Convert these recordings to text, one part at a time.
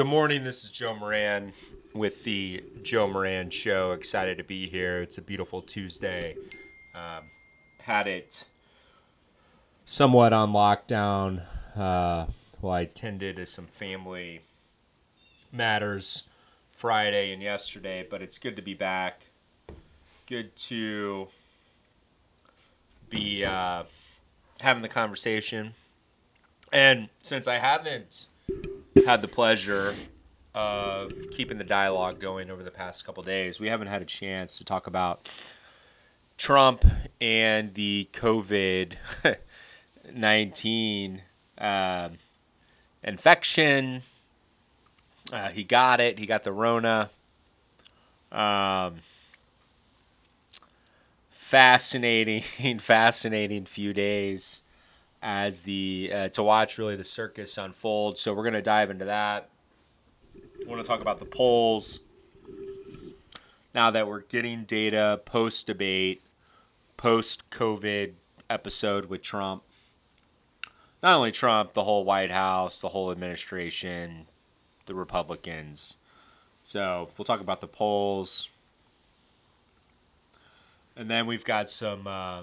Good morning. This is Joe Moran with the Joe Moran Show. Excited to be here. It's a beautiful Tuesday. Um, had it somewhat on lockdown. Uh, well, I tended to some family matters Friday and yesterday, but it's good to be back. Good to be uh, having the conversation. And since I haven't had the pleasure of keeping the dialogue going over the past couple days. We haven't had a chance to talk about Trump and the COVID 19 um, infection. Uh, he got it, he got the Rona. Um, fascinating, fascinating few days as the uh, to watch really the circus unfold. So we're gonna dive into that. I want to talk about the polls. Now that we're getting data post debate, post COVID episode with Trump. Not only Trump, the whole White House, the whole administration, the Republicans. So we'll talk about the polls. And then we've got some uh,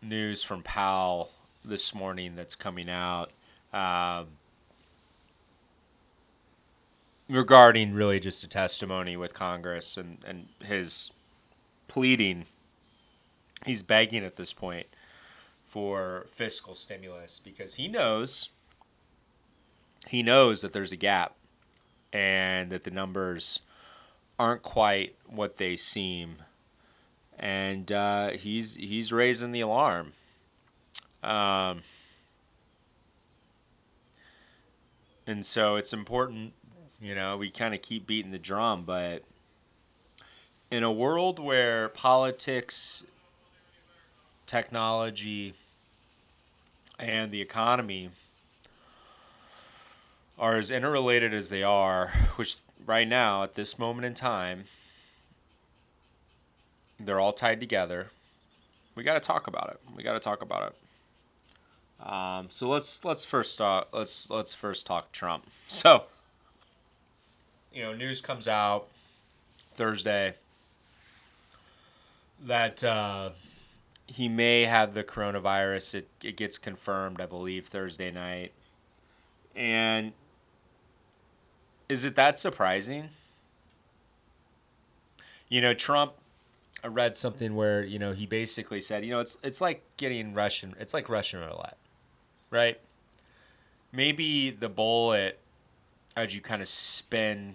news from Powell this morning that's coming out um, regarding really just a testimony with Congress and, and his pleading. He's begging at this point for fiscal stimulus because he knows he knows that there's a gap and that the numbers aren't quite what they seem and uh, he's he's raising the alarm um, and so it's important, you know, we kind of keep beating the drum, but in a world where politics, technology, and the economy are as interrelated as they are, which right now, at this moment in time, they're all tied together. We got to talk about it. We got to talk about it. Um, so let's let's first talk let's let's first talk Trump. So, you know, news comes out Thursday that uh, he may have the coronavirus. It it gets confirmed, I believe, Thursday night. And is it that surprising? You know, Trump I read something where, you know, he basically said, you know, it's it's like getting Russian it's like Russian roulette right? Maybe the bullet as you kind of spin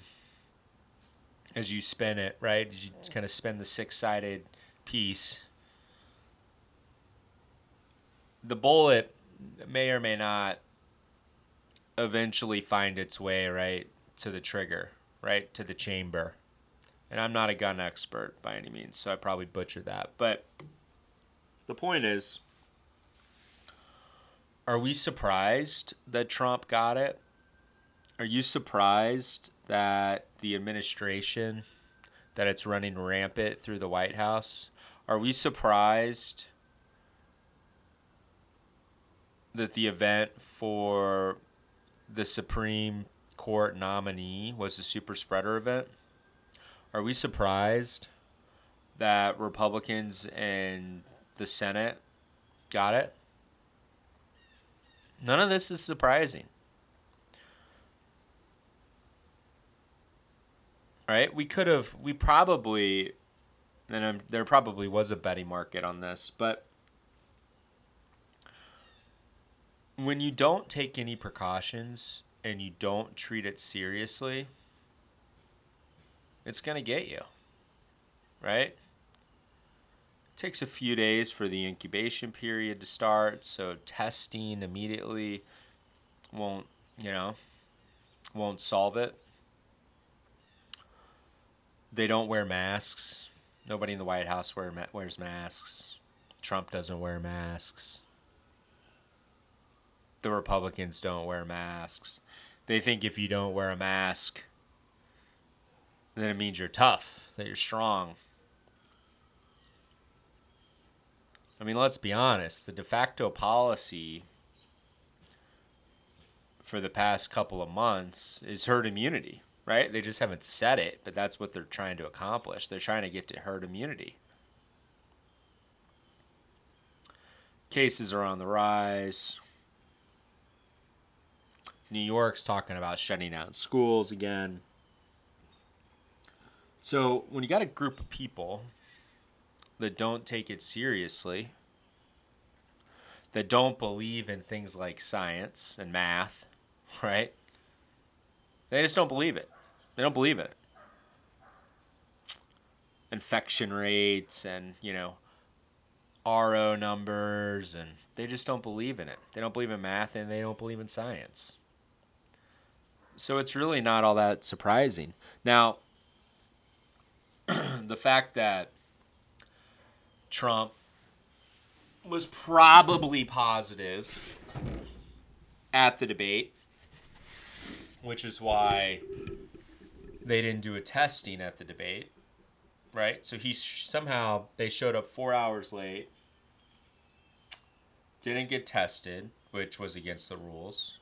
as you spin it, right? As you kind of spin the six-sided piece. The bullet may or may not eventually find its way right to the trigger, right to the chamber. And I'm not a gun expert by any means, so I probably butchered that. But the point is are we surprised that Trump got it? Are you surprised that the administration that it's running rampant through the White House? Are we surprised that the event for the Supreme Court nominee was a super spreader event? Are we surprised that Republicans in the Senate got it? None of this is surprising. Right? We could have, we probably, and there probably was a betting market on this, but when you don't take any precautions and you don't treat it seriously, it's going to get you. Right? Takes a few days for the incubation period to start, so testing immediately won't, you know, won't solve it. They don't wear masks. Nobody in the White House wear, wears masks. Trump doesn't wear masks. The Republicans don't wear masks. They think if you don't wear a mask, then it means you're tough, that you're strong. I mean, let's be honest. The de facto policy for the past couple of months is herd immunity, right? They just haven't said it, but that's what they're trying to accomplish. They're trying to get to herd immunity. Cases are on the rise. New York's talking about shutting down schools again. So, when you got a group of people that don't take it seriously, that don't believe in things like science and math, right? They just don't believe it. They don't believe in it. Infection rates and, you know, RO numbers, and they just don't believe in it. They don't believe in math and they don't believe in science. So it's really not all that surprising. Now, the fact that Trump was probably positive at the debate, which is why they didn't do a testing at the debate, right? So he somehow they showed up four hours late didn't get tested, which was against the rules.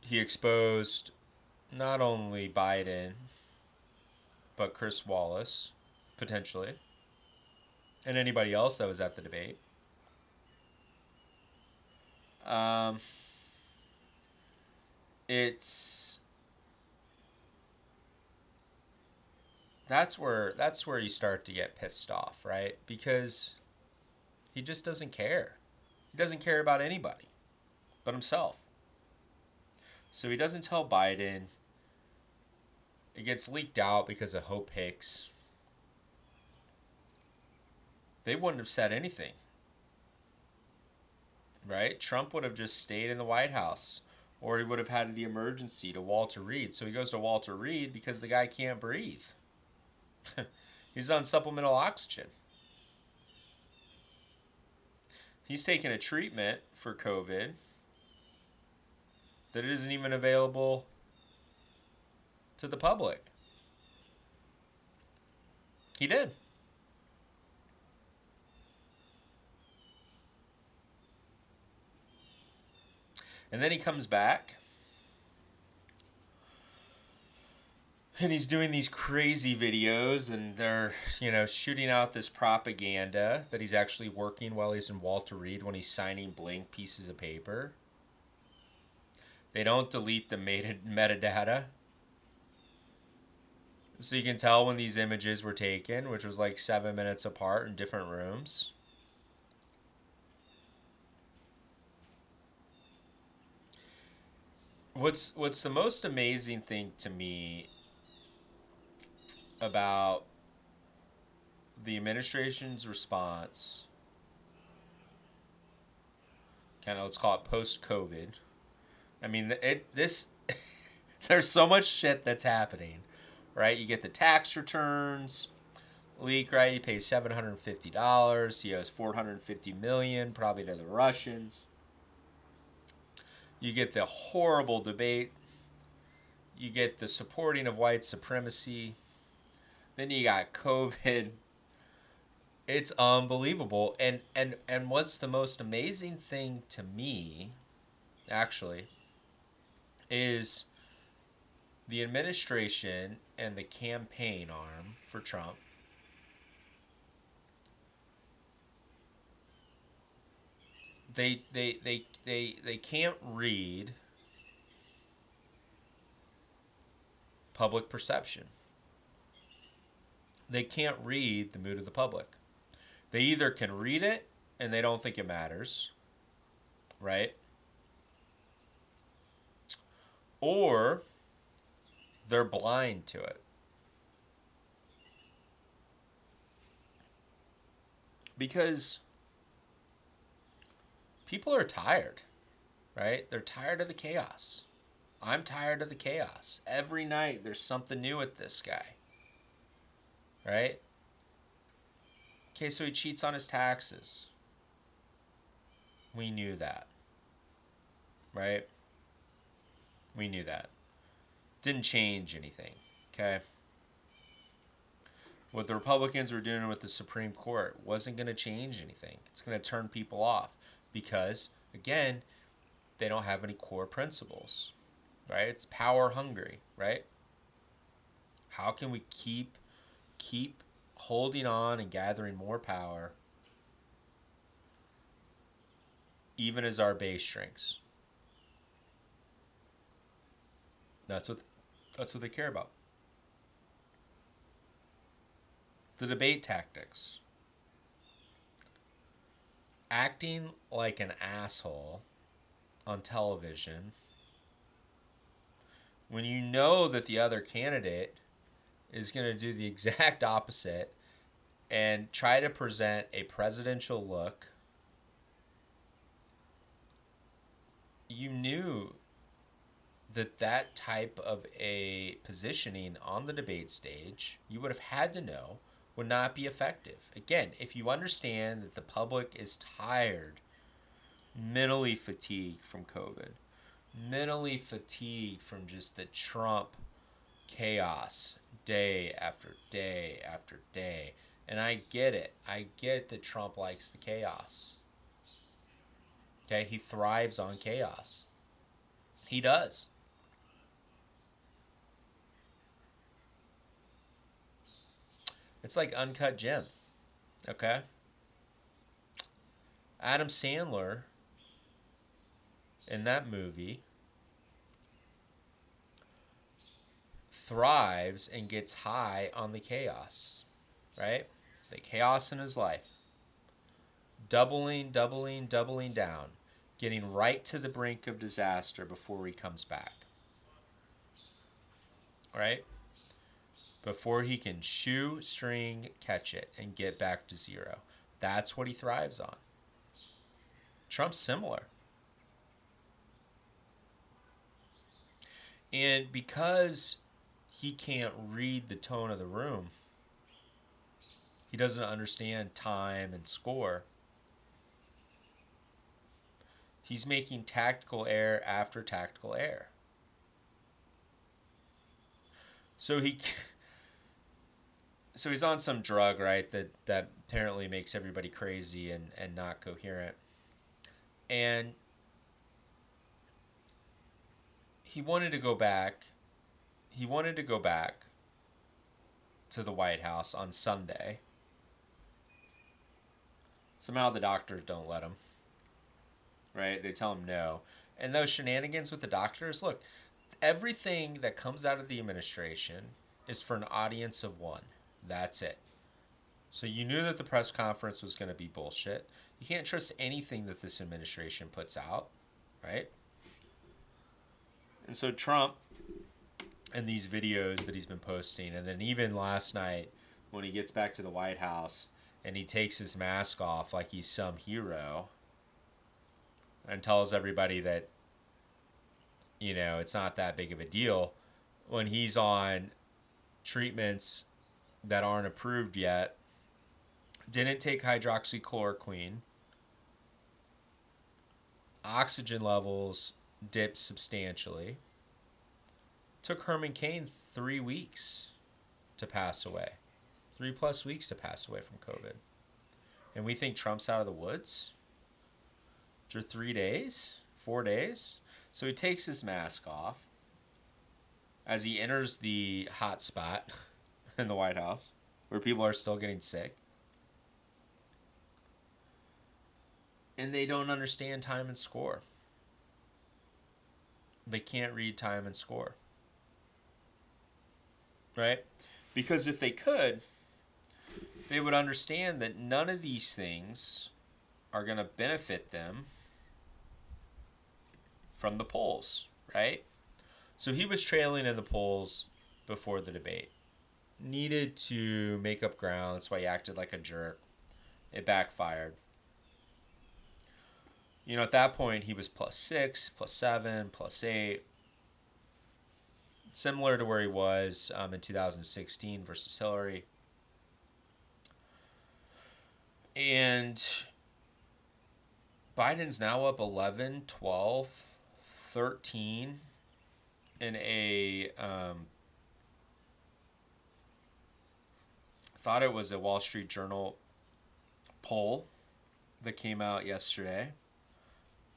He exposed not only Biden, but Chris Wallace, potentially, and anybody else that was at the debate. Um, it's that's where that's where you start to get pissed off, right? Because he just doesn't care. He doesn't care about anybody but himself. So he doesn't tell Biden. It gets leaked out because of Hope Hicks. They wouldn't have said anything. Right? Trump would have just stayed in the White House. Or he would have had the emergency to Walter Reed. So he goes to Walter Reed because the guy can't breathe. He's on supplemental oxygen. He's taking a treatment for COVID that isn't even available to the public. He did. And then he comes back and he's doing these crazy videos and they're you know shooting out this propaganda that he's actually working while he's in walter reed when he's signing blank pieces of paper they don't delete the meta- metadata so you can tell when these images were taken which was like seven minutes apart in different rooms. What's what's the most amazing thing to me about the administration's response, kind of let's call it post COVID. I mean, it this there's so much shit that's happening, right? You get the tax returns leak, right? You pay seven hundred and fifty dollars. He owes four hundred and fifty million, probably to the Russians. You get the horrible debate. You get the supporting of white supremacy then you got COVID. It's unbelievable. And and and what's the most amazing thing to me actually is the administration and the campaign arm for Trump they they they they, they can't read public perception they can't read the mood of the public. They either can read it and they don't think it matters, right? Or they're blind to it. Because people are tired, right? They're tired of the chaos. I'm tired of the chaos. Every night there's something new with this guy right? Okay, so he cheats on his taxes. We knew that. Right? We knew that. Didn't change anything. Okay? what the Republicans were doing with the Supreme Court wasn't going to change anything. It's going to turn people off because, again, they don't have any core principles, right? It's power hungry, right? How can we keep keep holding on and gathering more power even as our base shrinks? That's what that's what they care about. The debate tactics. Acting like an asshole on television when you know that the other candidate is going to do the exact opposite and try to present a presidential look, you knew that that type of a positioning on the debate stage, you would have had to know would not be effective. Again, if you understand that the public is tired, mentally fatigued from COVID, mentally fatigued from just the Trump chaos day after day after day. And I get it. I get that Trump likes the chaos. Okay, he thrives on chaos. He does. It's like Uncut Gem. Okay? Adam Sandler in that movie thrives and gets high on the chaos, right? The chaos in his life. Doubling, doubling, doubling down, getting right to the brink of disaster before he comes back. Right? Before he can shoe, string, catch it, and get back to zero. That's what he thrives on. Trump's similar. And because he can't read the tone of the room. He doesn't understand time and score. He's making tactical error after tactical error. So he so he's on some drug, right, that that apparently makes everybody crazy and and not coherent. And he wanted to go back he wanted to go back to the White House on Sunday. Somehow the doctors don't let him. Right? They tell him no. And those shenanigans with the doctors look, everything that comes out of the administration is for an audience of one. That's it. So you knew that the press conference was going to be bullshit. You can't trust anything that this administration puts out, right? And so Trump and these videos that he's been posting. And then even last night, when he gets back to the White House and he takes his mask off like he's some hero and tells everybody that, you know, it's not that big of a deal when he's on treatments that aren't approved yet, didn't take hydroxychloroquine, oxygen levels dipped substantially Took Herman Cain three weeks to pass away, three plus weeks to pass away from COVID. And we think Trump's out of the woods after three days, four days. So he takes his mask off as he enters the hot spot in the White House where people are still getting sick. And they don't understand time and score. They can't read time and score right? Because if they could, they would understand that none of these things are going to benefit them from the polls, right? So he was trailing in the polls before the debate. Needed to make up ground. That's why he acted like a jerk. It backfired. You know, at that point, he was plus six, plus seven, plus eight similar to where he was um, in 2016 versus Hillary. And Biden's now up 11, 12, 13 in a um, thought it was a Wall Street Journal poll that came out yesterday.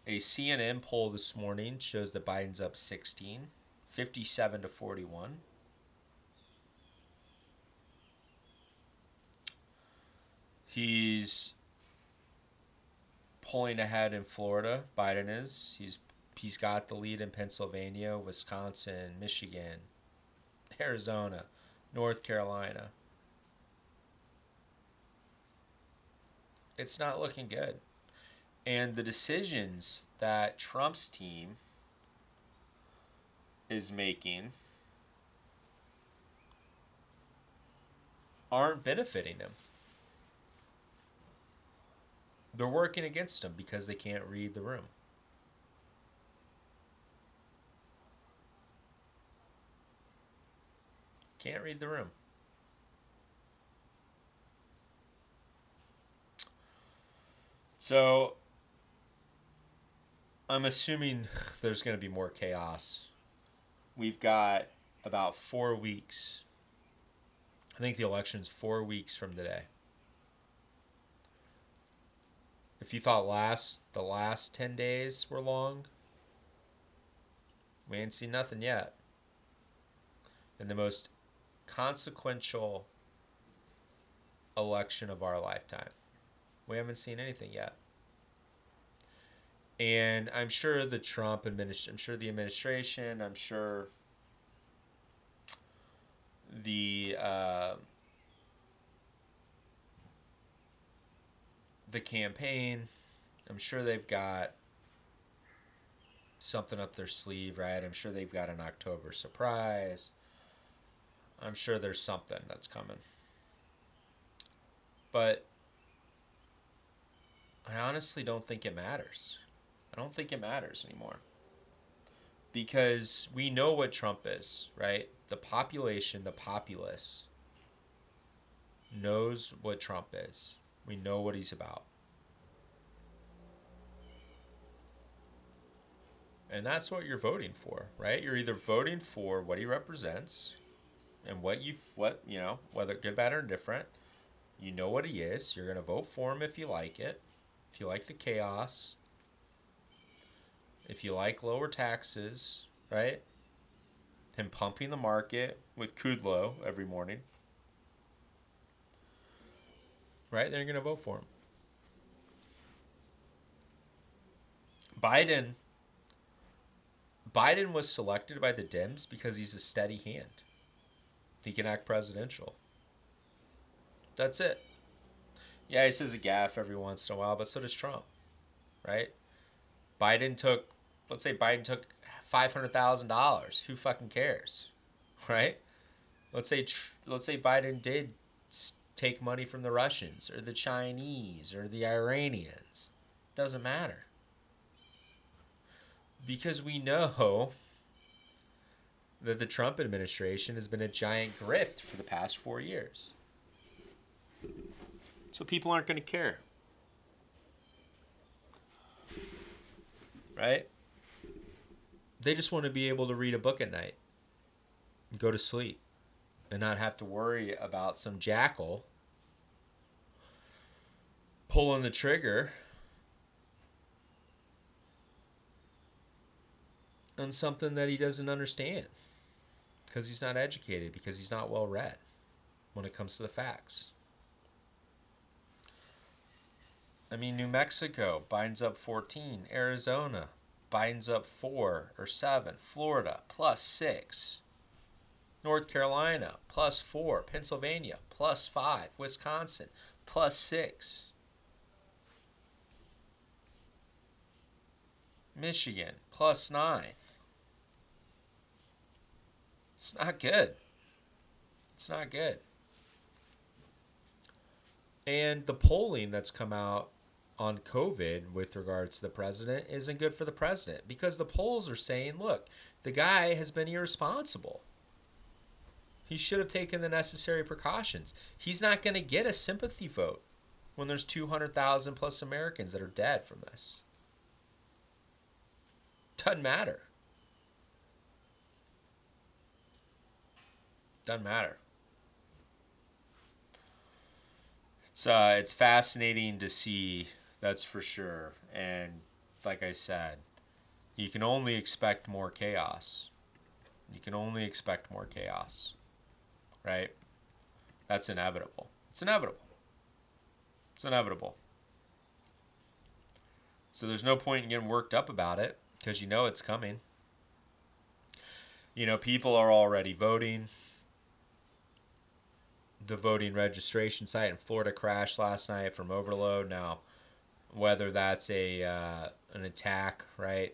A CNN poll this morning shows that Biden's up 16, 57 to 41. He's pulling ahead in Florida. Biden is. He's he's got the lead in Pennsylvania, Wisconsin, Michigan, Arizona, North Carolina. It's not looking good. And the decisions that Trump's team is making aren't benefiting him. They're working against him because they can't read the room. Can't read the room. So I'm assuming there's going to be more chaos. We've got about four weeks. I think the election's four weeks from today. If you thought last the last ten days were long, we ain't seen nothing yet. In the most consequential election of our lifetime. We haven't seen anything yet. And I'm sure the Trump administration, I'm sure the administration, I'm sure the uh, the campaign, I'm sure they've got something up their sleeve, right? I'm sure they've got an October surprise. I'm sure there's something that's coming. But I honestly don't think it matters. I don't think it matters anymore. Because we know what Trump is, right? The population, the populace, knows what Trump is. We know what he's about. And that's what you're voting for, right? You're either voting for what he represents and what you what, you know, whether good, bad or indifferent. You know what he is. You're going to vote for him if you like it. If you like the chaos. If you like lower taxes, right? Him pumping the market with Kudlow every morning. Right? They're going to vote for him. Biden Biden was selected by the Dems because he's a steady hand. He can act presidential. That's it. Yeah, he says a gaffe every once in a while, but so does Trump, right? Biden took, let's say Biden took five hundred thousand dollars. Who fucking cares, right? Let's say let's say Biden did take money from the Russians or the Chinese or the Iranians. Doesn't matter because we know that the Trump administration has been a giant grift for the past four years. So people aren't going to care. Right? They just want to be able to read a book at night, go to sleep, and not have to worry about some jackal pulling the trigger on something that he doesn't understand because he's not educated, because he's not well read when it comes to the facts. I mean, New Mexico, Biden's up 14. Arizona, Biden's up 4 or 7. Florida, plus 6. North Carolina, plus 4. Pennsylvania, plus 5. Wisconsin, plus 6. Michigan, plus 9. It's not good. It's not good. And the polling that's come out on COVID with regards to the president isn't good for the president because the polls are saying, look, the guy has been irresponsible. He should have taken the necessary precautions. He's not going to get a sympathy vote when there's 200,000 plus Americans that are dead from this. Doesn't matter. Doesn't matter. it's uh, it's fascinating to see. That's for sure. And like I said, you can only expect more chaos. You can only expect more chaos, right? That's inevitable. It's inevitable. It's inevitable. So there's no point in getting worked up about it because you know it's coming. You know, people are already voting. The voting registration site in Florida crashed last night from overload. Now, whether that's a uh, an attack, right,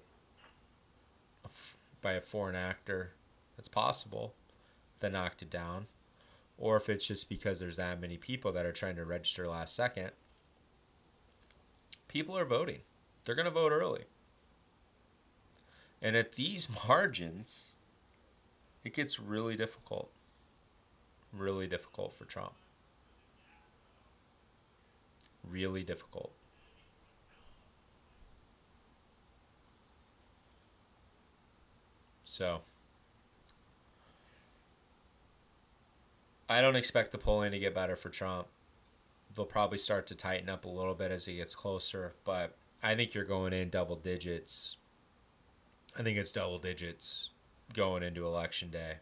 by a foreign actor, that's possible, that knocked it down, or if it's just because there's that many people that are trying to register last second. People are voting. They're to vote early. And at these margins, it gets really difficult. Really difficult for Trump. Really difficult. So, I don't expect the polling to get better for Trump. They'll probably start to tighten up a little bit as he gets closer, but I think you're going in double digits. I think it's double digits going into election day.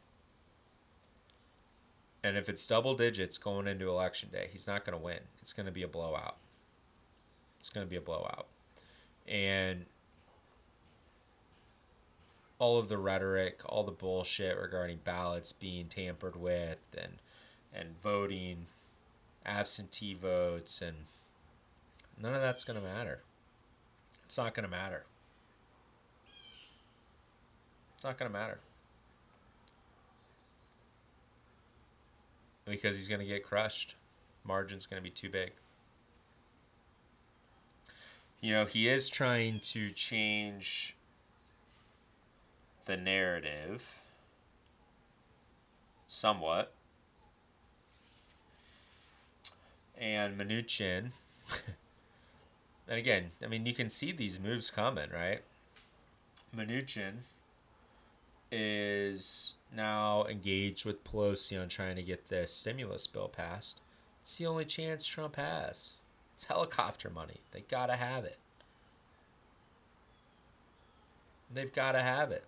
And if it's double digits going into election day, he's not going to win. It's going to be a blowout. It's going to be a blowout. And all of the rhetoric, all the bullshit regarding ballots being tampered with and and voting absentee votes and none of that's going to matter. It's not going to matter. It's not going to matter. Because he's going to get crushed. Margin's going to be too big. You know, he is trying to change the narrative somewhat. And Mnuchin And again, I mean, you can see these moves coming, right? Mnuchin is now engaged with Pelosi on trying to get this stimulus bill passed. It's the only chance Trump has. It's helicopter money. They gotta have it. They've gotta have it.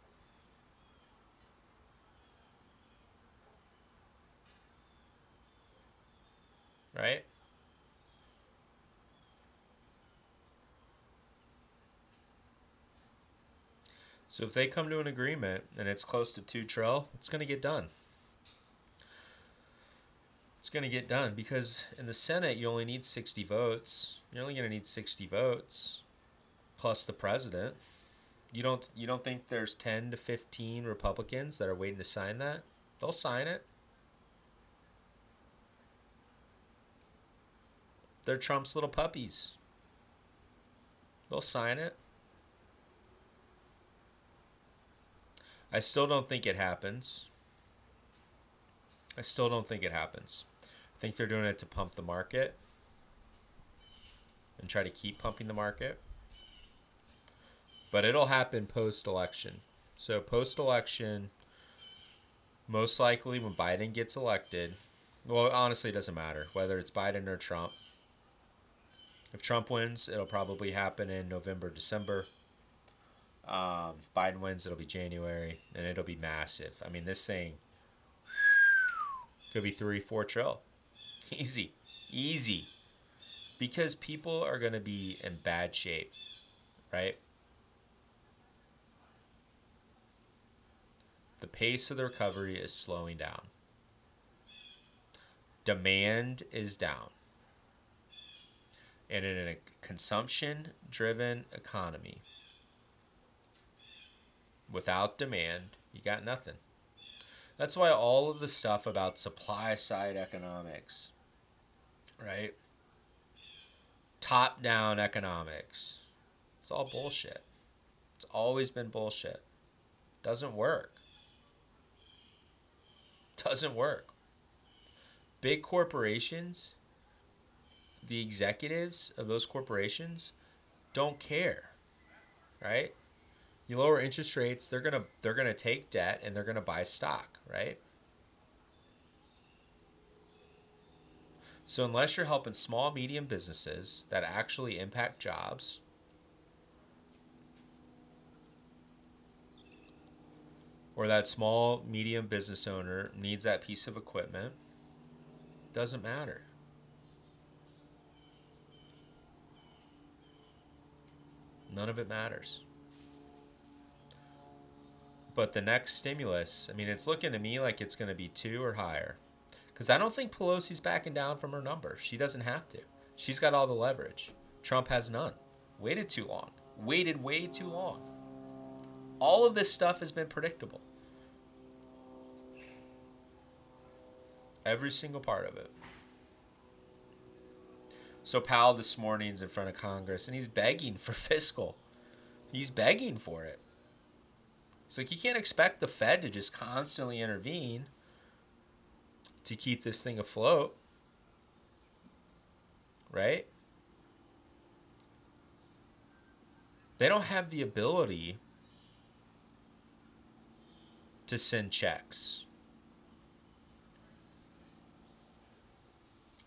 Right? So if they come to an agreement and it's close to two trill, it's going to get done. It's going to get done because in the Senate you only need 60 votes. You're only going to need 60 votes plus the president. You don't you don't think there's 10 to 15 Republicans that are waiting to sign that? They'll sign it. They're Trump's little puppies. They'll sign it. I still don't think it happens. I still don't think it happens. I think they're doing it to pump the market and try to keep pumping the market. But it'll happen post election. So, post election, most likely when Biden gets elected, well, honestly, it doesn't matter whether it's Biden or Trump. If Trump wins, it'll probably happen in November, December. Um, Biden wins, it'll be January, and it'll be massive. I mean, this thing could be three, four trill. Easy. Easy. Because people are to be in bad shape, right? The pace of the recovery is slowing down. Demand is down. And in a consumption driven economy, without demand, you got nothing. That's why all of the stuff about supply side economics, right? Top down economics, it's all bullshit. It's always been bullshit. Doesn't work. Doesn't work. Big corporations, the executives of those corporations don't care, right? you lower interest rates, they're gonna they're gonna take debt and they're gonna buy stock, right? So, unless you're helping small, medium businesses that actually impact jobs, or that small, medium business owner needs that piece of equipment, doesn't matter. None of it matters. But the next stimulus, I mean, it's looking to me like it's going to be two or higher. Because I don't think Pelosi's backing down from her number. She doesn't have to. She's got all the leverage. Trump has none. Waited too long. Waited way too long. All of this stuff has been predictable. Every single part of it. So Powell this morning's in front of Congress and he's begging for fiscal. He's begging for it. It's like you can't expect the Fed to just constantly intervene to keep this thing afloat. Right? They don't have the ability to send checks.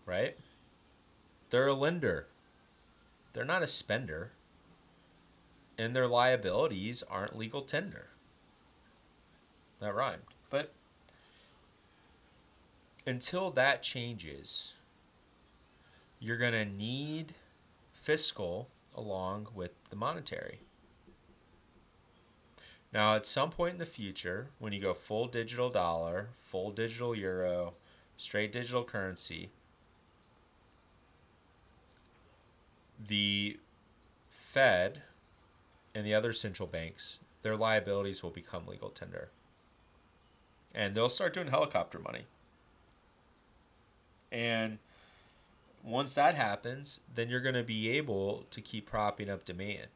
Right? They're a lender. They're not a spender. And their liabilities aren't legal tender. That rhymed. But until that changes, you're going to need fiscal along with the monetary. Now, at some point in the future, when you go full digital dollar, full digital euro, straight digital currency, the Fed and the other central banks, their liabilities will become legal tender and they'll start doing helicopter money. And once that happens, then you're going to be able to keep propping up demand.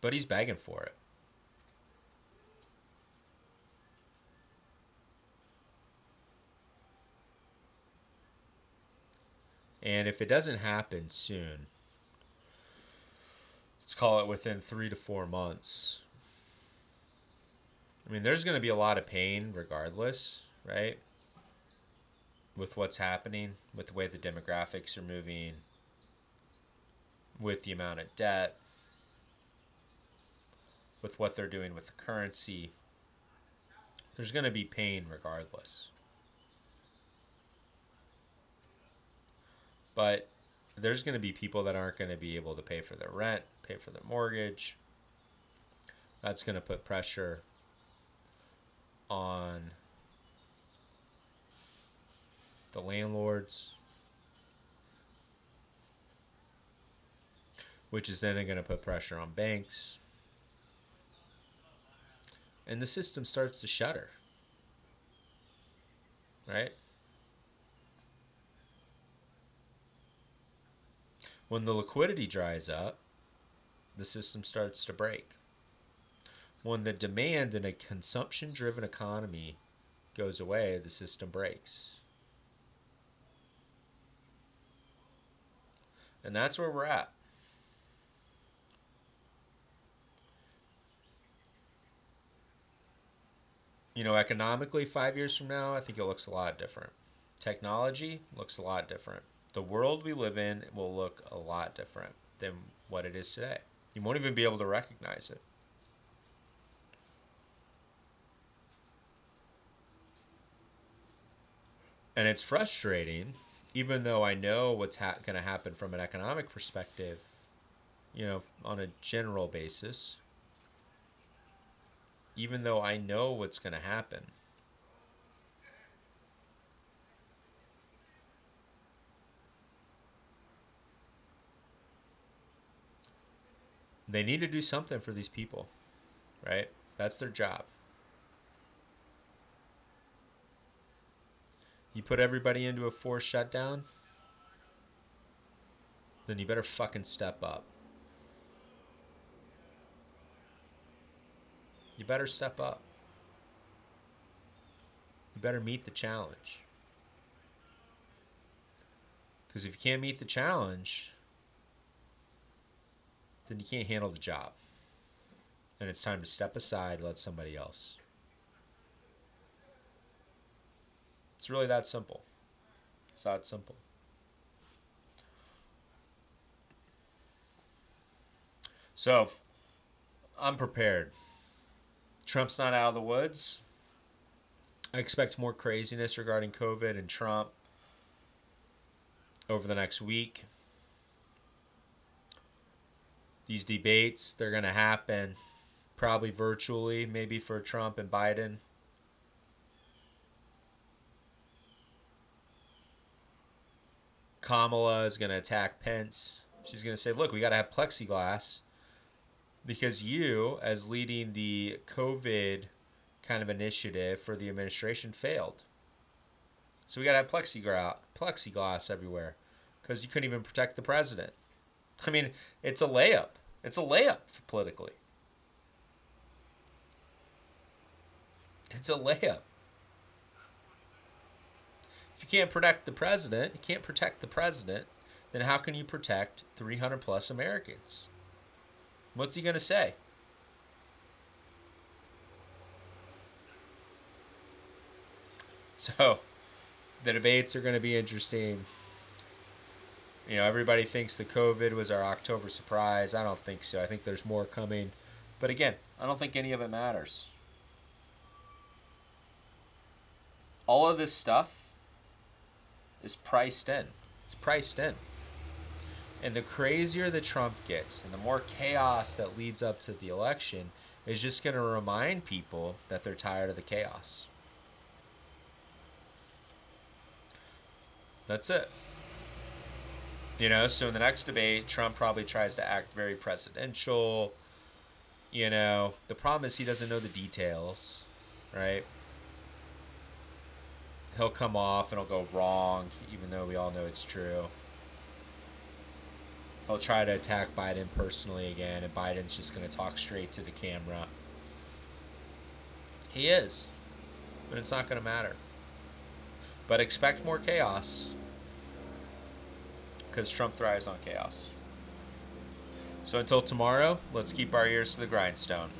But he's begging for it. And if it doesn't happen soon, let's call it within three to four months. I mean, there's going to be a lot of pain regardless, right? With what's happening, with the way the demographics are moving, with the amount of debt, with what they're doing with the currency. There's going to be pain regardless. But there's going to be people that aren't going to be able to pay for their rent, pay for their mortgage. That's going to put pressure on the landlords, which is then going to put pressure on banks. And the system starts to shudder. Right? When the liquidity dries up, the system starts to break. When the demand in a consumption driven economy goes away, the system breaks. And that's where we're at. You know, economically, five years from now, I think it looks a lot different. Technology looks a lot different the world we live in will look a lot different than what it is today. You won't even be able to recognize it. And it's frustrating, even though I know what's ha- going to happen from an economic perspective, you know, on a general basis. Even though I know what's going to happen They need to do something for these people, right? That's their job. You put everybody into a forced shutdown, then you better fucking step up. You better step up. You better meet the challenge. Because if you can't meet the challenge, then you can't handle the job. And it's time to step aside, let somebody else. It's really that simple. It's that simple. So, I'm prepared. Trump's not out of the woods. I expect more craziness regarding COVID and Trump over the next week. These debates, they're going to happen probably virtually, maybe for Trump and Biden. Kamala is going to attack Pence. She's going to say, look, we got to have plexiglass because you, as leading the COVID kind of initiative for the administration, failed. So we got to have plexiglass, plexiglass everywhere because you couldn't even protect the president. I mean, it's a layup. It's a layup politically. It's a layup. If you can't protect the president, you can't protect the president, then how can you protect 300 plus Americans? What's he going to say? So, the debates are going to be interesting. You know, everybody thinks the COVID was our October surprise. I don't think so. I think there's more coming. But again, I don't think any of it matters. All of this stuff is priced in. It's priced in. And the crazier the Trump gets and the more chaos that leads up to the election is just going to remind people that they're tired of the chaos. That's it. You know, so in the next debate, Trump probably tries to act very presidential. You know, the problem is he doesn't know the details, right? He'll come off and it'll go wrong, even though we all know it's true he'll try to attack Biden personally again, and Biden's just going to talk straight to the camera. He is, but it's not going to matter. But expect more chaos because Trump thrives on chaos. So until tomorrow, let's keep our ears to the grindstone.